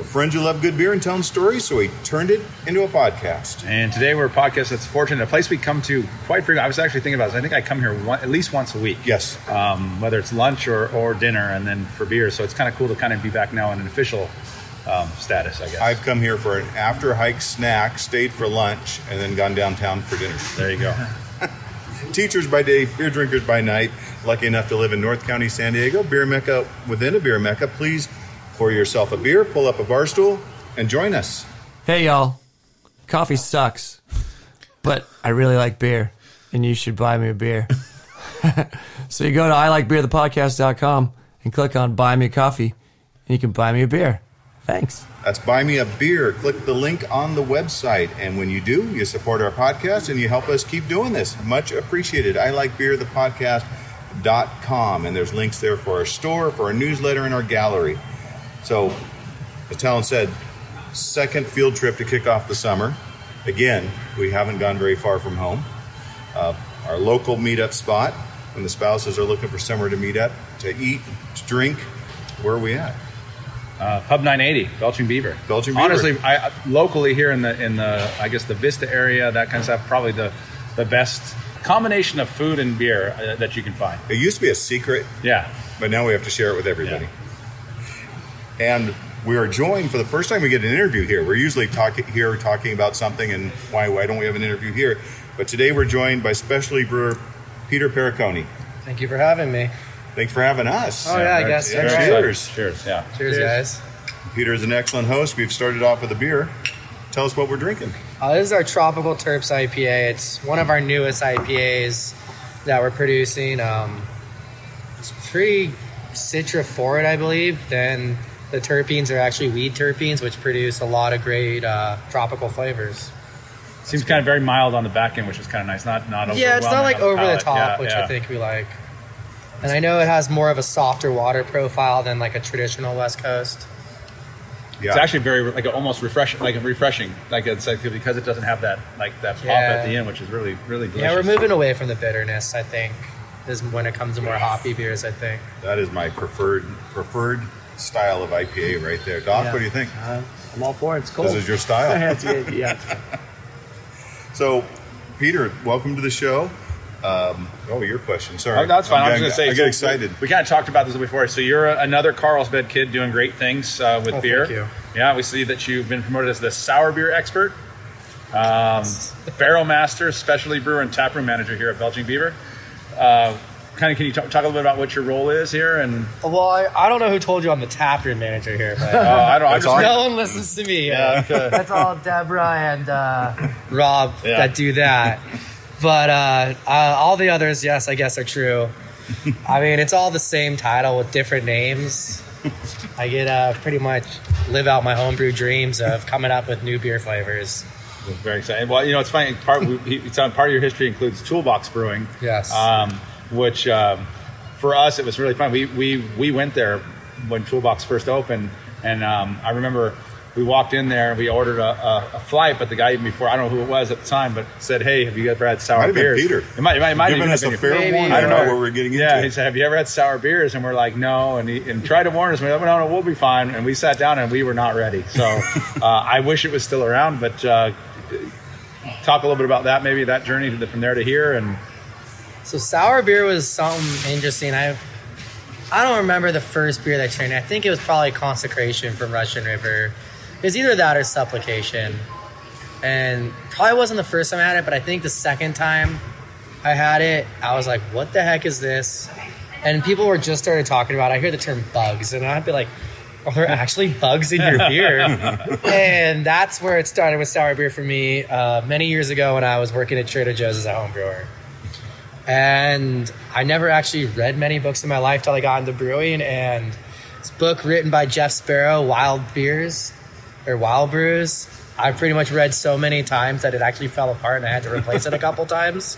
We're friends who love good beer and telling stories, so we turned it into a podcast. And today, we're a podcast that's fortunate, a place we come to quite frequently. I was actually thinking about this. I think I come here one, at least once a week. Yes. Um, whether it's lunch or, or dinner, and then for beer. So it's kind of cool to kind of be back now in an official um, status, I guess. I've come here for an after hike snack, stayed for lunch, and then gone downtown for dinner. there you go. Teachers by day, beer drinkers by night. Lucky enough to live in North County, San Diego, beer mecca within a beer mecca. Please pour yourself a beer, pull up a bar stool, and join us. Hey, y'all. Coffee sucks, but I really like beer, and you should buy me a beer. so you go to iLikeBeerThePodcast.com and click on Buy Me a Coffee, and you can buy me a beer. Thanks. That's Buy Me a Beer. Click the link on the website. And when you do, you support our podcast and you help us keep doing this. Much appreciated. I like beer, the podcast.com. And there's links there for our store, for our newsletter, and our gallery. So, as Talon said, second field trip to kick off the summer. Again, we haven't gone very far from home. Uh, our local meetup spot when the spouses are looking for somewhere to meet up, to eat, to drink. Where are we at? Uh, Pub 980, Belching Beaver. Belching Beaver. Honestly, I, locally here in the in the I guess the Vista area, that kind of stuff, probably the the best combination of food and beer uh, that you can find. It used to be a secret, Yeah. but now we have to share it with everybody. And we are joined for the first time we get an interview here. We're usually talking here talking about something and why why don't we have an interview here? But today we're joined by specialty brewer Peter Periconi. Thank you for having me. Thanks for having us. Oh, yeah, I guess. Yeah, You're right. cheers. Cheers. Yeah. Cheers, guys. Peter is an excellent host. We've started off with a beer. Tell us what we're drinking. Uh, this is our Tropical Terps IPA. It's one of our newest IPAs that we're producing. Um, it's pretty citra forward, I believe. Then the terpenes are actually weed terpenes, which produce a lot of great uh, tropical flavors. Seems kind of very mild on the back end, which is kind of nice. Not not Yeah, it's not like on the over the top, Yeah, which yeah. I think we like. And I know it has more of a softer water profile than like a traditional West Coast. Yeah. It's actually very like almost refreshing, like refreshing, like it's like because it doesn't have that like that pop Yeah. at the end, which is really really delicious. Yeah, we're moving away from the bitterness. I think is when it comes to more hoppy beers. I think. that is my preferred preferred style of IPA right there. Doc, Yeah. what do you think? Uh, I'm all for it. It's cool. This is your style. That's good, yeah. So, Peter, welcome to the show. Um, oh, your question. Sorry. Oh, that's fine. I'm I was going to say, I get so excited. We kind of talked about this before. So you're a, another Carlsbad kid doing great things uh, with Oh, beer. thank you. Yeah, we see that you've been promoted as the sour beer expert, um, barrel master, specialty brewer, and taproom manager here at Belching Beaver. Uh, kind of, can you talk, talk a little bit about what your role is here? And Well, I, I don't know who told you I'm the taproom manager here, but uh, I don't. I just all. no one listens to me. Uh, That's all Deborah and uh, Rob Yeah. that do that. But uh, uh, all the others, yes, I guess are true. I mean, it's all the same title with different names. I get uh, pretty much live out my homebrew dreams of coming up with new beer flavors. Very exciting. Well, you know, it's funny. Part we- it's on part of your history includes Toolbox Brewing. Yes. Um, which um, for us it was really fun. We we we went there when Toolbox first opened, and um, I remember we walked in there and we ordered a, a, a flight, but the guy even before I don't know who it was at the time, but said, "Hey, have you ever had sour Might have been beers?" Peter. It might, it might, it might us have a fair Maybe. warning I don't know what we're getting Yeah, into. he said, "Have you ever had sour beers?" And we're like, "No," and he and tried to warn us. We went, "No, no, we'll be fine." And we sat down and we were not ready. So uh, I wish it was still around, but uh, talk a little bit about that, maybe that journey to, from there to here, and So sour beer was something interesting. I I don't remember the first beer that I tried. I think it was probably Consecration from Russian River. It was either that or Supplication. And probably wasn't the first time I had it, but I think the second time I had it, I was like, what the heck is this? And people were just started talking about it. I hear the term bugs, and I'd be like, are there actually bugs in your beer? and that's where it started with sour beer for me uh, many years ago when I was working at Trader Joe's as a home brewer. And I never actually read many books in my life till I got into brewing. And this book written by Jeff Sparrow, Wild Beers or Wild Brews. I pretty much read so many times that it actually fell apart and I had to replace it a couple times.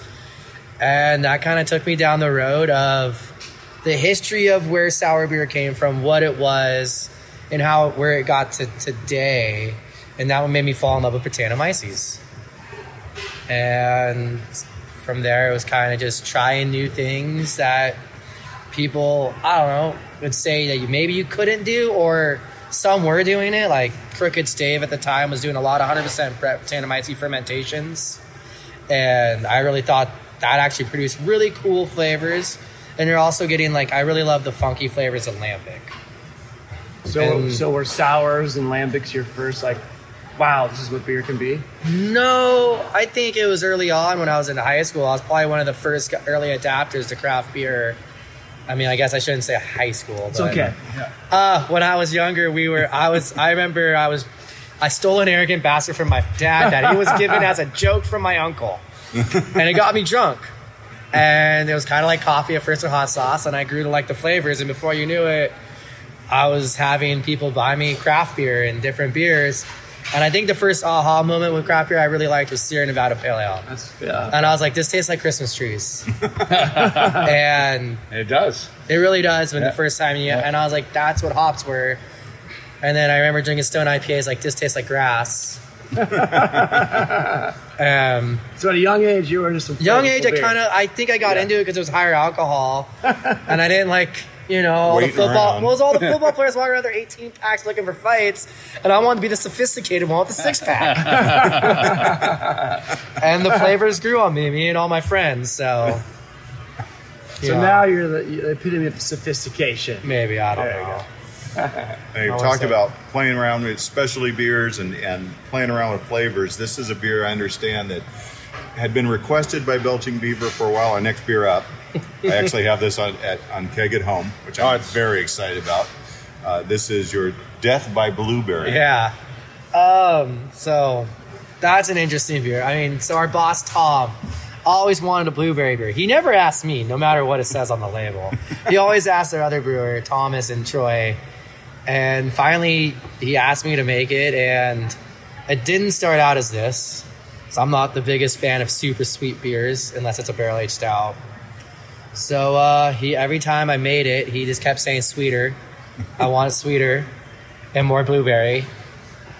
And that kind of took me down the road of the history of where sour beer came from, what it was, and how where it got to today. And that one made me fall in love with Brettanomyces. And from there, it was kind of just trying new things that people, I don't know, would say that you, maybe you couldn't do, or some were doing it. Like Crooked Stave at the time was doing a lot of 100% Brettanomyces fermentations. And I really thought that actually produced really cool flavors. And you're also getting, like, I really love the funky flavors of Lambic. So, And- so were sours and lambics your first like, wow, this is what beer can be? No, I think it was early on when I was in high school. I was probably one of the first early adapters to craft beer. I mean, I guess I shouldn't say high school. It's but, okay. Uh, when I was younger, we were. I was. I remember I was. I stole an arrogant bastard from my dad that he was given as a joke from my uncle, and it got me drunk. And it was kind of like coffee at first with hot sauce, and I grew to like the flavors. And before you knew it, I was having people buy me craft beer and different beers. And I think the first aha moment with craft beer I really liked was Sierra Nevada Pale Ale. That's yeah. And I was like, this tastes like Christmas trees. and It does. it really does when Yeah. the first time you, and I was like, that's what hops were. And then I remember drinking Stone IPAs, like, this tastes like grass. um, So at a young age, you were just a young age, I kind of, I think I got Yeah. into it because it was higher alcohol. and I didn't like, you know, all the football. around. Well, all the football players walking around their 18 packs looking for fights. And I wanted to be the sophisticated one with the six pack. and the flavors grew on me, me and all my friends. So, So yeah. now you're the, the epitome of sophistication. maybe, I don't There you know. you've talked about playing around with specialty beers and, and playing around with flavors. This is a beer I understand that had been requested by Belching Beaver for a while. Our next beer up. I actually have this on at, on keg at home, which Oh, I'm it's- very excited about. Uh, this is your Death by Blueberry. Yeah. Um, so that's an interesting beer. I mean, so our boss Tom always wanted a blueberry beer. He never asked me, no matter what it says on the label. he always asked their other brewer, Thomas and Troy. And finally, he asked me to make it, and it didn't start out as this. So I'm not the biggest fan of super sweet beers unless it's a barrel aged stout. So uh, he every time I made it, he just kept saying sweeter. I want it sweeter and more blueberry.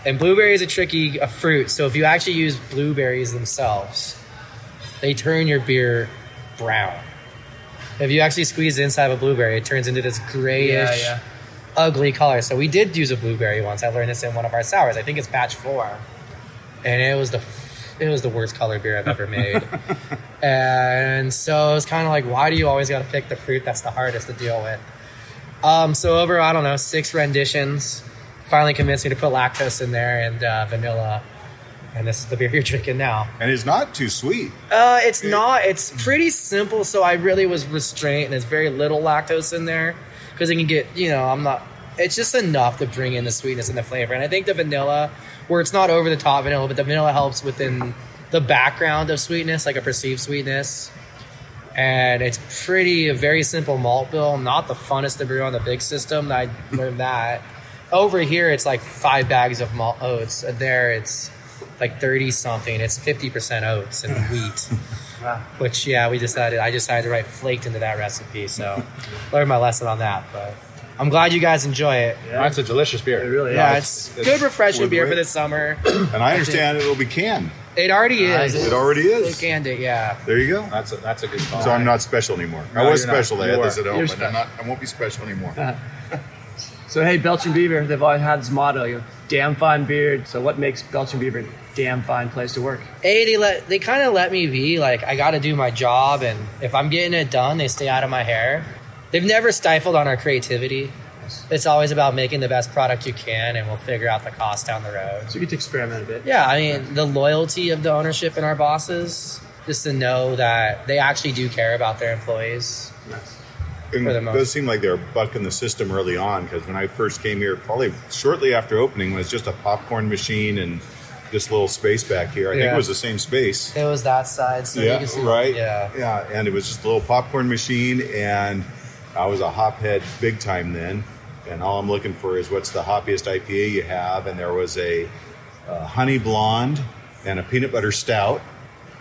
And blueberry is a tricky a fruit. So if you actually use blueberries themselves, they turn your beer brown. If you actually squeeze the inside of a blueberry, it turns into this grayish, Yeah, yeah. Ugly color. So we did use a blueberry once. I learned this in one of our sours. I think it's batch four, and it was the it was the worst color beer I've ever made. and so it was kind of like, why do you always got to pick the fruit that's the hardest to deal with? Um, so over I don't know six renditions, finally convinced me to put lactose in there and uh, vanilla, and this is the beer you're drinking now. And it's not too sweet. Uh, it's not. It's pretty simple. So I really was restrained, and there's very little lactose in there because it can get. You know, I'm not. It's just enough to bring in the sweetness and the flavor. And I think the vanilla, where it's not over the top vanilla, but the vanilla helps within the background of sweetness, like a perceived sweetness. And it's pretty a very simple malt bill, not the funnest to brew on the big system. I learned that. Over here, it's like five bags of malt oats. There, it's like thirty something. It's fifty percent oats and wheat. Wow. Which yeah, we decided. I decided to write flaked into that recipe. So learned my lesson on that. But I'm glad you guys enjoy it. Yeah. That's a delicious It beer. really Yeah, is. it's good refreshing beer for weight. this summer. And I understand it'll be canned. It already is. It already They is. canned it. Yeah. There you go. That's a, that's a good call. So I'm not special anymore. I was you're not. special. I had this at home, but I'm not. I won't be special anymore. Uh-huh. So hey, Belching Beaver, they've always had this motto, you know, damn fine beard. So what makes Belching Beaver a damn fine place to work? A they let they kind of let me be like I got to do my job, and if I'm getting it done, they stay out of my hair. They've never stifled on our creativity. It's always about making the best product you can, and we'll figure out the cost down the road. So you get to experiment a bit. Yeah, I mean the loyalty of the ownership and our bosses, just to know that they actually do care about their employees. Nice. And For the it does seem like they're bucking the system early on because when I first came here, probably shortly after opening, was just a popcorn machine and this little space back here. I think it was the same space. It was that side, so you yeah, can see. right. Yeah, yeah, and it was just a little popcorn machine, and I was a hophead big time then. And all I'm looking for is what's the hoppiest IPA you have, and there was a a honey blonde, and a peanut butter stout,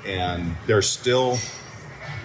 and they're still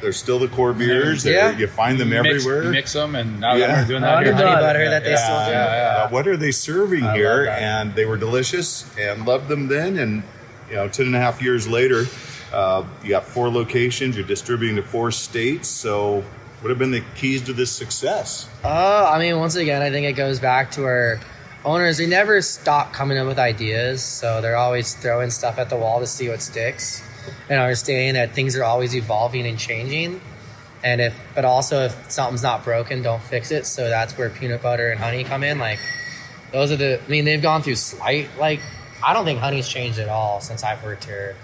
they're still the core beers. They're- Yeah. You find them Mix, everywhere. mix them, and now Yeah. that we're doing that Honey here. honey butter. butter that they Yeah, still do. yeah, yeah. Uh, what are they serving I here? And they were delicious and loved them then. And you know, ten and a half years later, uh, you got four locations. You're distributing to four states. So, what have been the keys to this success? Uh, I mean, once again, I think it goes back to our owners. They never stop coming up with ideas, so they're always throwing stuff at the wall to see what sticks, and understanding that things are always evolving and changing. And if, but also if something's not broken, don't fix it. So that's where peanut butter and honey come in. Like those are the. I mean, they've gone through slight. Like I don't think honey's changed at all since I've worked here.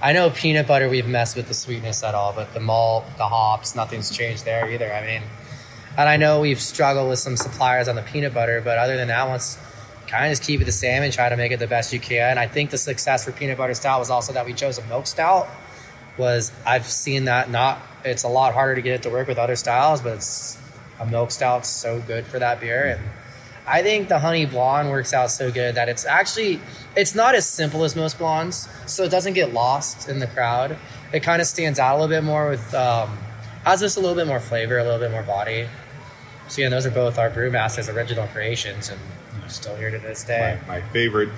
I know peanut butter we've messed with the sweetness at all, but the malt, the hops, nothing's changed there either. I mean, and I know we've struggled with some suppliers on the peanut butter, but other than that, once kind of just keep it the same and try to make it the best you can. I think the success for peanut butter stout was also that we chose a milk stout. Was I've seen that not it's a lot harder to get it to work with other styles, but it's a milk stout's so good for that beer and I think the honey blonde works out so good that it's actually it's not as simple as most blondes, so it doesn't get lost in the crowd. It kind of stands out a little bit more with um, has just a little bit more flavor, a little bit more body. So yeah, those are both our brewmaster's original creations, and still here to this day. My, my favorite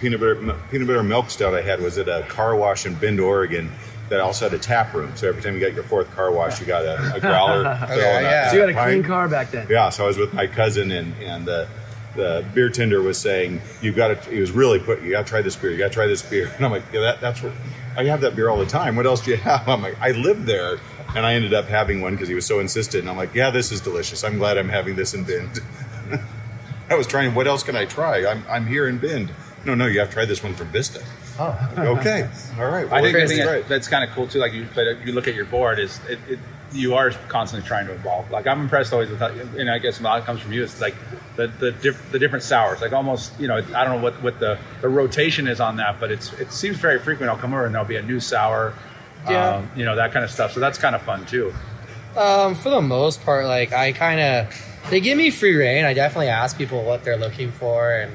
peanut butter peanut butter milk stout I had was at a car wash in Bend, Oregon. That also had a tap room. So every time you got your fourth car wash, you got a, a growler. thrown yeah. up So You had a pint. clean car back then. Yeah, so I was with my cousin, and and the the beer tender was saying, "You've got to." He was really put. You got to try this beer. You got to try this beer. And I'm like, "Yeah, that, that's what I have that beer all the time. What else do you have?" I'm like, "I live there." And I ended up having one because he was so insistent. And I'm like, "Yeah, this is delicious. I'm glad I'm having this in Bend." I was trying. What else can I try? I'm I'm here in Bend. No, no, you have to try this one from Vista. Oh, Okay, all right. I think that's thing great. that, that's kind of cool too. Like you, but you look at your board is it, it, you are constantly trying to evolve. Like I'm impressed always with, how, and I guess a lot comes from you. It's like the the, diff, the different sours. Like almost, you know, I don't know what, what the, the rotation is on that, but it's it seems very frequent. I'll come over and there'll be a new sour, Yeah. um, you know, that kind of stuff. So that's kind of fun too. Um, for the most part, like I kind of they give me free reign. I definitely ask people what they're looking for and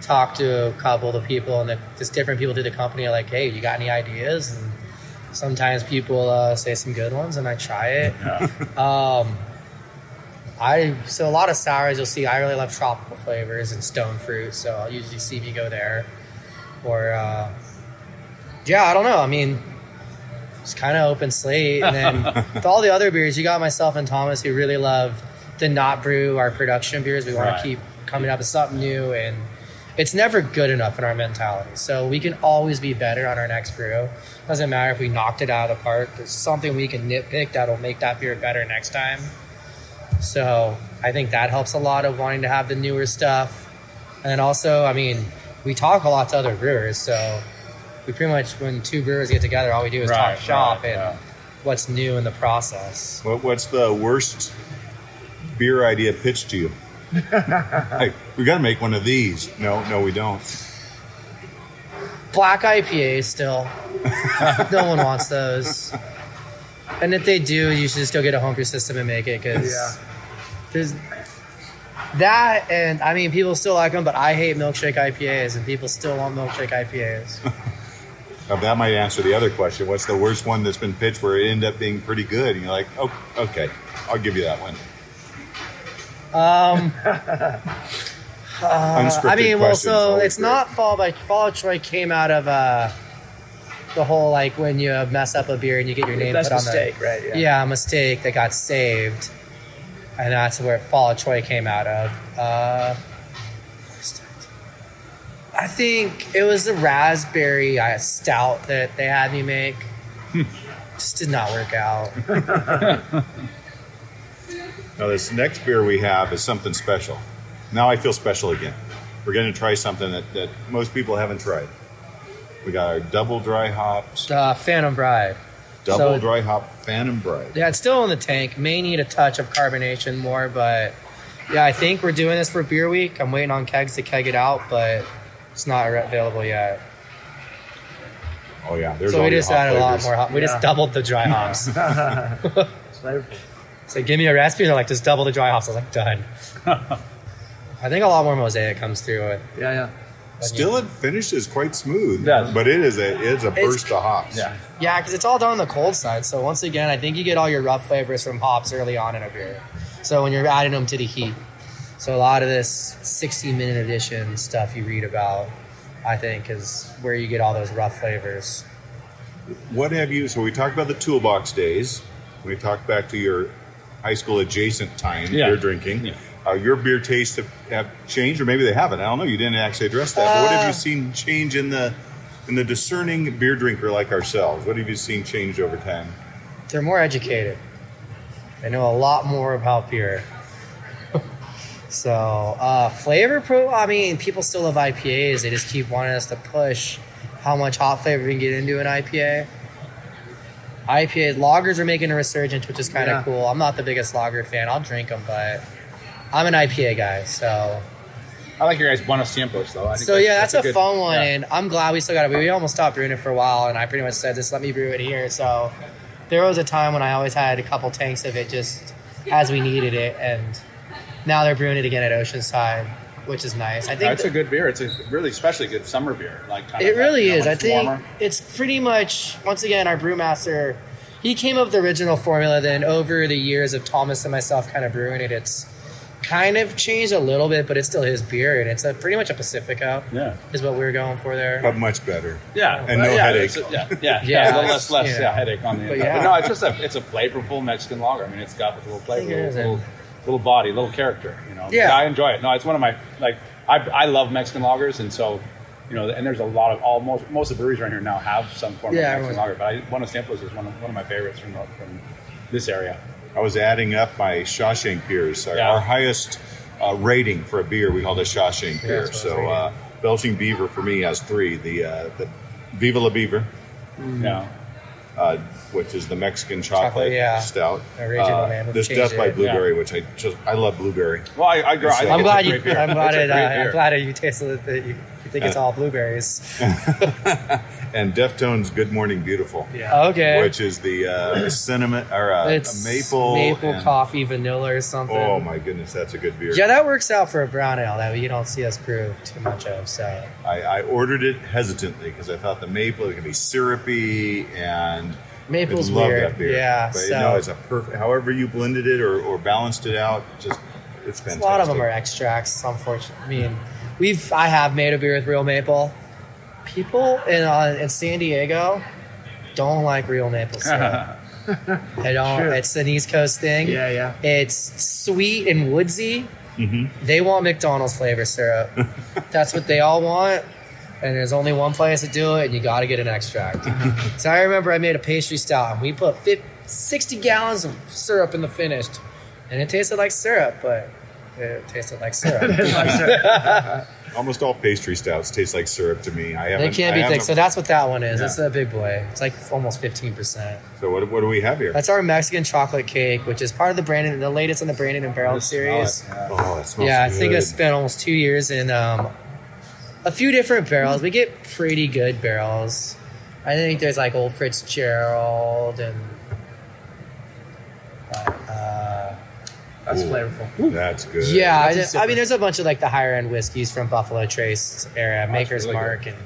talk to a couple of the people and the, just different people through the company. Are like, hey, you got any ideas? And sometimes people uh, say some good ones, and I try it. Um, I so a lot of sours you'll see. I really love tropical flavors and stone fruit, so I'll usually see me go there. Or uh, yeah, I don't know. I mean, it's kind of open slate. And then with all the other beers, you got myself and Thomas who really love to not brew our production beers. We want Right. to keep coming up with something new, and it's never good enough in our mentality. So we can always be better on our next brew. Doesn't matter if we knocked it out of the park. There's something we can nitpick that'll make that beer better next time. So I think that helps a lot of wanting to have the newer stuff. And then also, I mean, we talk a lot to other brewers, so we pretty much when two brewers get together, all we do is Right, talk shop right, and yeah. what's new in the process. What, what's the worst beer idea pitched to you? hey, we got to make one of these. No, no, we don't. Black IPAs still. no one wants those. And if they do, you should just go get a homebrew system and make it because Yeah. there's that. And I mean, people still like them, but I hate milkshake IPAs, and people still want milkshake IPAs. Now, that might answer the other question. What's the worst one that's been pitched where it ended up being pretty good? And you're like, oh, okay, I'll give you that one. Um, Unscripted I mean, well, so it's great. not Fall by Fall of Troy came out of uh, the whole like when you mess up a beer and you get your name That's put on mistake, the right? Yeah. yeah. a mistake that got saved, and that's where Fall of Troy came out of. Uh, I think it was the raspberry uh, stout that they had me make. Just did not work out. Now, this next beer we have is something special. Now I feel special again. We're going to try something that, that most people haven't tried. We got our double dry hops, Uh, Phantom Bride. double So- dry hop Phantom Bride. Yeah, it's still in the tank. May need a touch of carbonation more, but yeah, I think we're doing this for beer week. I'm waiting on kegs to keg it out, but it's not available yet. Oh yeah, there's so all we your just hop added a lot flavors. more. Hop. We Yeah. just doubled the dry hops. Flavorful. So give me a recipe, and they're like, just double the dry hops. I was like, done. I think a lot more mosaic comes through with. Yeah, yeah. Still, it finishes quite smooth. It does. But it is a it's a It's- burst of hops. Yeah. Yeah, because it's all done on the cold side. So once again, I think you get all your rough flavors from hops early on in a beer. So when you're adding them to the heat, so a lot of this 60 minute edition stuff you read about, I think, is where you get all those rough flavors. What have you? So we talked about the toolbox days. We talked back to your high school adjacent time Yeah. beer drinking. Yeah. Uh, your beer tastes have, have changed, or maybe they haven't. I don't know. You didn't actually address that. but what have Uh, you seen change in the in the discerning beer drinker like ourselves? What have you seen change over time? They're more educated. They know a lot more about beer. so uh, flavor pro. I mean, people still love IPAs. They just keep wanting us to push how much hop flavor we can get into an IPA. IPA lagers are making a resurgence, which is kind of Yeah. cool. I'm not the biggest lager fan. I'll drink them, but I'm an IPA guy. So I like your guys' Buenos Tiempos though. I think so yeah, that's, a, good- fun one, yeah. and I'm glad we still got it. We almost stopped brewing it for a while, and I pretty much said, "Just let me brew it here." So there was a time when I always had a couple tanks of it just as we needed it, and now they're brewing it again at Oceanside, which is nice. I think It's a good beer. It's a really especially good summer beer. Like kind it of, really you know, is. I think warmer. it's pretty much once again our brewmaster. He came up with the original formula. Then over the years of Thomas and myself kind of brewing it, it's kind of changed a little bit, but it's still his beer, and it's a pretty much a Pacifico. Yeah. is what we were going for there. But much better. Yeah, And well, no yeah, headache. a- yeah, yeah, Yeah, yeah. A little less, less yeah. yeah. headache on the But yeah. But no, it's just a it's a flavorful Mexican lager. I mean, it's got a little flavor, think little, and- little body, little character. You know, Yeah. I enjoy it. No, it's one of my like I I love Mexican lagers, and so. You know, and there's a lot of all most most of the breweries around here now have some form Yeah, of Mexican lager. But I, Buenos Tiempos is one of one of my favorites from the, from this area. I was adding up my Shawshank beers. Our, Yeah. our highest uh, rating for a beer, we call it a Shawshank beer. that's what I was so reading. uh, Belching Beaver for me has three. The uh, the Viva la Beaver, Yeah, uh, which is the Mexican chocolate, Chocolate, yeah. stout. Original, uh, man. We've This Death by. Blueberry, Yeah. which I just I love blueberry. well, I, I, agree. I think I'm it's glad you. beer. I'm glad it. Uh, I'm glad you tasted it. That you, you think it's all blueberries. And Deftones Good Morning Beautiful, Yeah. Okay. which is the uh, cinnamon or uh, it's maple maple and- coffee, vanilla, or something. Oh my goodness, that's a good beer. Yeah, that works out for a brown ale that you don't see us brew too much of. So I, I ordered it hesitantly because I thought the maple was gonna be syrupy and Maple's I love weird. that beer. Yeah, but so- no, it's a perfect. However you blended it or, or balanced it out, just it's fantastic. a lot of them are extracts. Unfortunately, I mean, we've I have made a beer with real maple. People in uh, in San Diego don't like real maple syrup. they don't. Sure. It's an East Coast thing. Yeah, yeah. It's sweet and woodsy. Mm-hmm. They want McDonald's flavor syrup. That's what they all want. And there's only one place to do it, and you got to get an extract. so I remember I made a pastry stout, and we put 50, 60 gallons of syrup in the finished, and it tasted like syrup, but it tasted like syrup. Almost all pastry stouts taste like syrup to me. I they haven't. can't I be thick, so that's what that one is. Yeah. It's a big boy. It's like almost 15%. So what, what do we have here? That's our Mexican chocolate cake, which is part of the Brandon, the latest in the Brandon and Barrel series. Yeah. oh, it smells Yeah, I good. think I spent almost two years in um, a few different barrels. We get pretty good barrels. I think there's like Old Fitzgerald and. Uh, That's Ooh. flavorful. That's good. yeah, I, That's a I mean, there's a bunch of like the higher end whiskeys from Buffalo Trace era, Maker's really Mark, and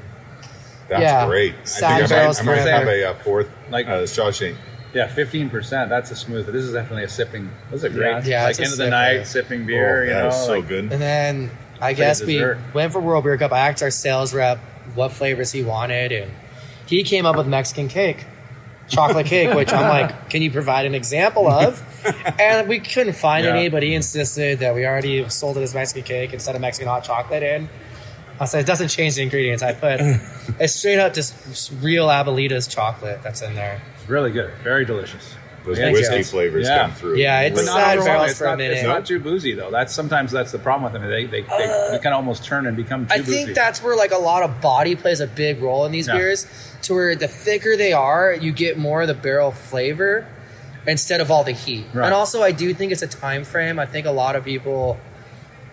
that's yeah. great. I think I might, I might have a uh, fourth Like- uh, Shawshank. Yeah, fifteen percent. That's a smooth. This is definitely a sipping. This is a great. Yeah, like it's a end of the sipper. night sipping beer. oh, you that know, is so like, good. and then I guess we went for World Beer Cup. I asked our sales rep what flavors he wanted, and he came up with Mexican cake. chocolate cake, which I'm like, can you provide an example of? And we couldn't find Yeah. any, but he insisted that we already sold it as Mexican cake instead of Mexican hot chocolate in. I said, it doesn't change the ingredients. I put it's straight up just real Abuelita's chocolate that's in there. Really good. Very delicious. Those Thank whiskey you. flavors Yeah. come through. Yeah, it's Really. not sad overwhelming. barrels It's for a not, it's not too boozy though. That's sometimes that's the problem with them. They they, they, they kind of almost turn and become too I boozy. think that's where like a lot of body plays a big role in these Yeah. beers. To where the thicker they are, you get more of the barrel flavor instead of all the heat. Right. And also, I do think it's a time frame. I think a lot of people,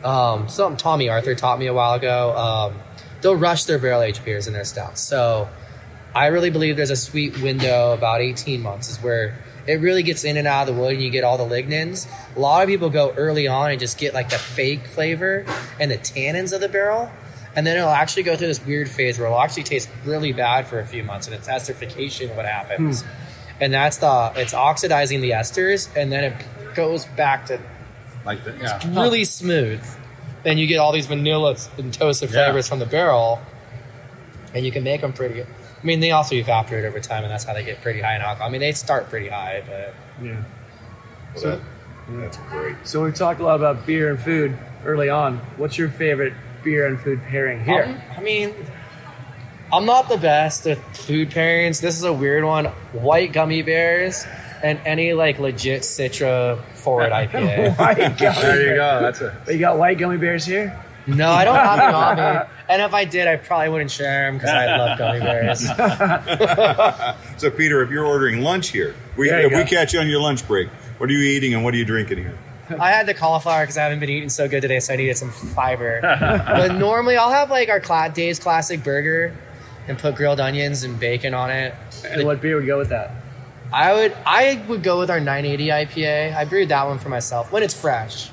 um, something Tomme Arthur taught me a while ago. Um, they'll rush their barrel aged beers in their stouts. So I really believe there's a sweet window about 18 months is where it really gets in and out of the wood and you get all the lignins. A lot of people go early on and just get like the fake flavor and the tannins of the barrel. and then it'll actually go through this weird phase where it'll actually taste really bad for a few months, and it's esterification what happens, hmm. and that's the it's oxidizing the esters, and then it goes back to Like the, yeah. really smooth, and you get all these vanilla and toasted Yeah. flavors from the barrel, and you can make them pretty. I mean, they also evaporate over time, and that's how they get pretty high in alcohol. I mean, they start pretty high, but Yeah. Well, So- that- that's great. So we've talked a lot about beer and food early on. What's your favorite beer and food pairing here? Um, I mean, I'm not the best at food pairings. This is a weird one: white gummy bears and any like legit Citra forward IPA. White gummy There you go. That's a You got white gummy bears here? No, I don't have them on me. And if I did, I probably wouldn't share them because I love gummy bears. So, Peter, if you're ordering lunch here, we, There you if we catch you on your lunch break, what are you eating and what are you drinking here? I had the cauliflower because I haven't been eating so good today, so I needed some fiber. but normally, I'll have like our Cla- Dave's classic burger and put grilled onions and bacon on it. And what beer would go with that? I would I would go with our 980 IPA. I brewed that one for myself when it's fresh.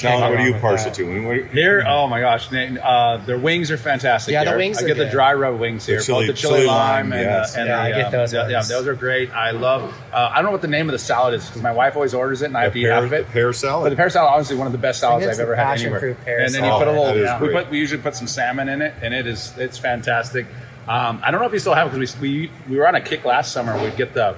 Colin, go what do you with parse that. it to? What- Here, oh my gosh, uh, their wings are fantastic. Yeah, the here. wings I are get the dry rub wings here. chili- both the chili, chili lime, lime, and, yes. the, and Yeah, the, I get um, those Yeah, yeah, those are great. I love. Uh, I don't know what the name of the salad is because my wife always orders it, and I have to eat pear, half of the it. pear But the pear salad, honestly, one of the best salads I've ever had passion anywhere. fruit pear and then you salad. put a That is little. We put we usually put some salmon in it, and it is it's fantastic. Um, I don't know if you still have it because we, we we were on a kick last summer. We'd get the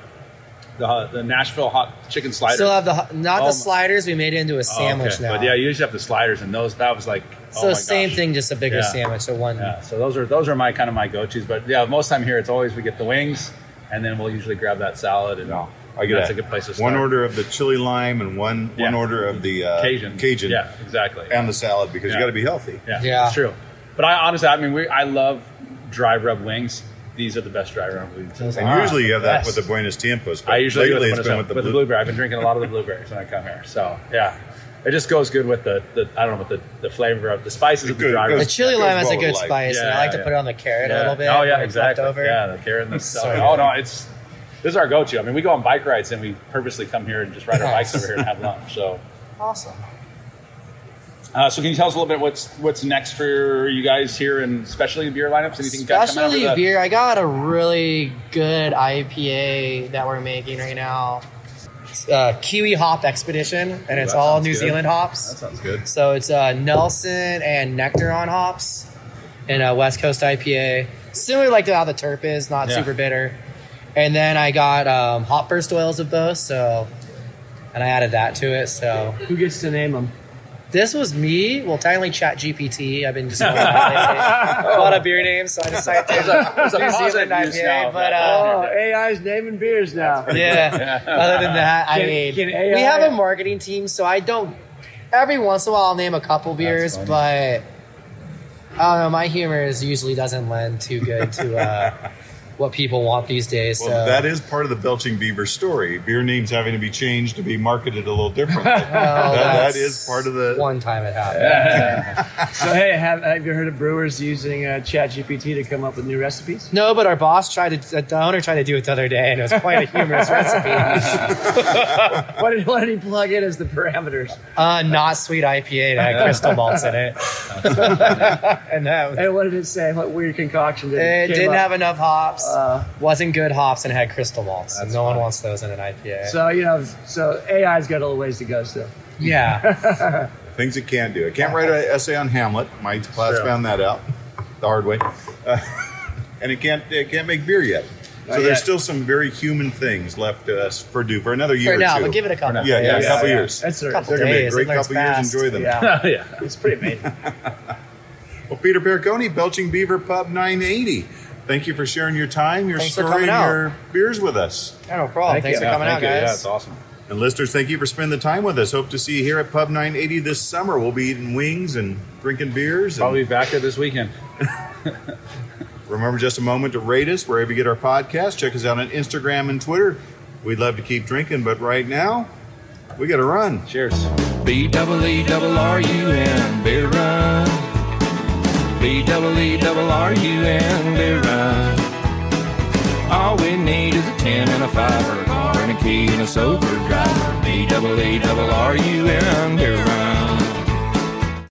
the, the Nashville hot chicken slider. Still have the not Oh my- the sliders. We made it into a Oh, sandwich okay. now. But yeah, you usually have the sliders, and those that was like oh so my same gosh. thing, just a bigger Yeah. sandwich. So one. Yeah, so those are those are my kind of my go tos. But yeah, most time here it's always we get the wings, and then we'll usually grab that salad, and No, I get that's that. a good place to start. One order of the chili lime and one one Yeah. order of the uh, Cajun, Cajun, yeah, exactly, and the salad because Yeah. you got to be healthy. yeah, Yeah. it's true. But I honestly, I mean, we, I love dry rub wings. These are the best dry rub wings. Those And are usually you have that best. with the Buenos Tiempos. But I usually lately it it's been with the, with the blueberry. I've been drinking a lot of the blueberries when I come here. So yeah, it just goes good with the, the I don't know with the, the flavor of the spices of the Good, dry good. The chili lime has a good with life. spice, and I Yeah, like to put it on the carrot a little bit. Oh yeah, when it's left exactly. Over. Yeah, the carrot and the So stuff. good. oh no, it's this is our go-to. I mean, we go on bike rides and we purposely come here and just ride our bikes over here and have lunch. So, Awesome. Uh, so can you tell us a little bit what's what's next for you guys here and especially beer lineups? Anything you got coming Especially beer. I got a really good IPA that we're making right now. It's, uh, Kiwi Hop Expedition, and it's all New good. Zealand hops. That sounds good. So it's uh, Nelson and Nectaron hops in a West Coast IPA. Similar like to how the Terp is, not Yeah. super bitter. And then I got um, hop burst oils of both, so and I added that to it. So Who gets to name them? This was me. Well, technically Chat GPT. I've been just going a lot of beer names, so I decided to There's a New positive Zealand use IPA. now. But Oh, uh, AI's naming beers now. yeah. Other than that, I mean, we have a marketing team, so I don't. Every once in a while, I'll name a couple beers, but I don't know. My humor is usually doesn't lend too good to uh, what people want these days. Well, so that is part of the Belching Beaver story. Beer names having to be changed to be marketed a little differently. well, that, that that's part of the. one time it happened. So hey, have, have you heard of brewers using uh, ChatGPT to come up with new recipes? No, but our boss tried to. The owner tried to do it the other day, and it was quite a humorous recipe. What did, what did he plug in as the parameters? Uh, not sweet IPA that had crystal malts in it, and that was, And what did it say? What weird concoction did it came didn't up? have enough hops. Uh, wasn't good hops and had crystal malts. And That's no one wants those in an IPA. so you know, so AI's got a little ways to go still. yeah, Things it can do. I can't write an essay on Hamlet. My class Sure. found that out the hard way. Uh, and it can't it can't make beer yet. So Not there's yet. still some very human things left to us for do for another year for now, or two. but give it a couple. yeah, yeah, a couple yeah. years. That's right. Couple They're gonna be a days, great it learns couple years. Enjoy them. Yeah, yeah. it's pretty amazing. Well, Peter Pericone, Belching Beaver Pub 980. Thank you for sharing your time, your Thanks for story, coming and out. your beers with us. Yeah, no problem. Thank Thanks you. for coming thank out, you. guys. Yeah, it's awesome. And listeners, thank you for spending the time with us. Hope to see you here at Pub 980 this summer. We'll be eating wings and drinking beers. And Probably back here this weekend. remember just a moment to rate us wherever you get our podcast. Check us out on Instagram and Twitter. We'd love to keep drinking, but right now, we got to run. Cheers. B double E double R U N beer run. B double E double R U run. All we need is a ten and a five, or a car and a key and a sober driver. B double E double R U run.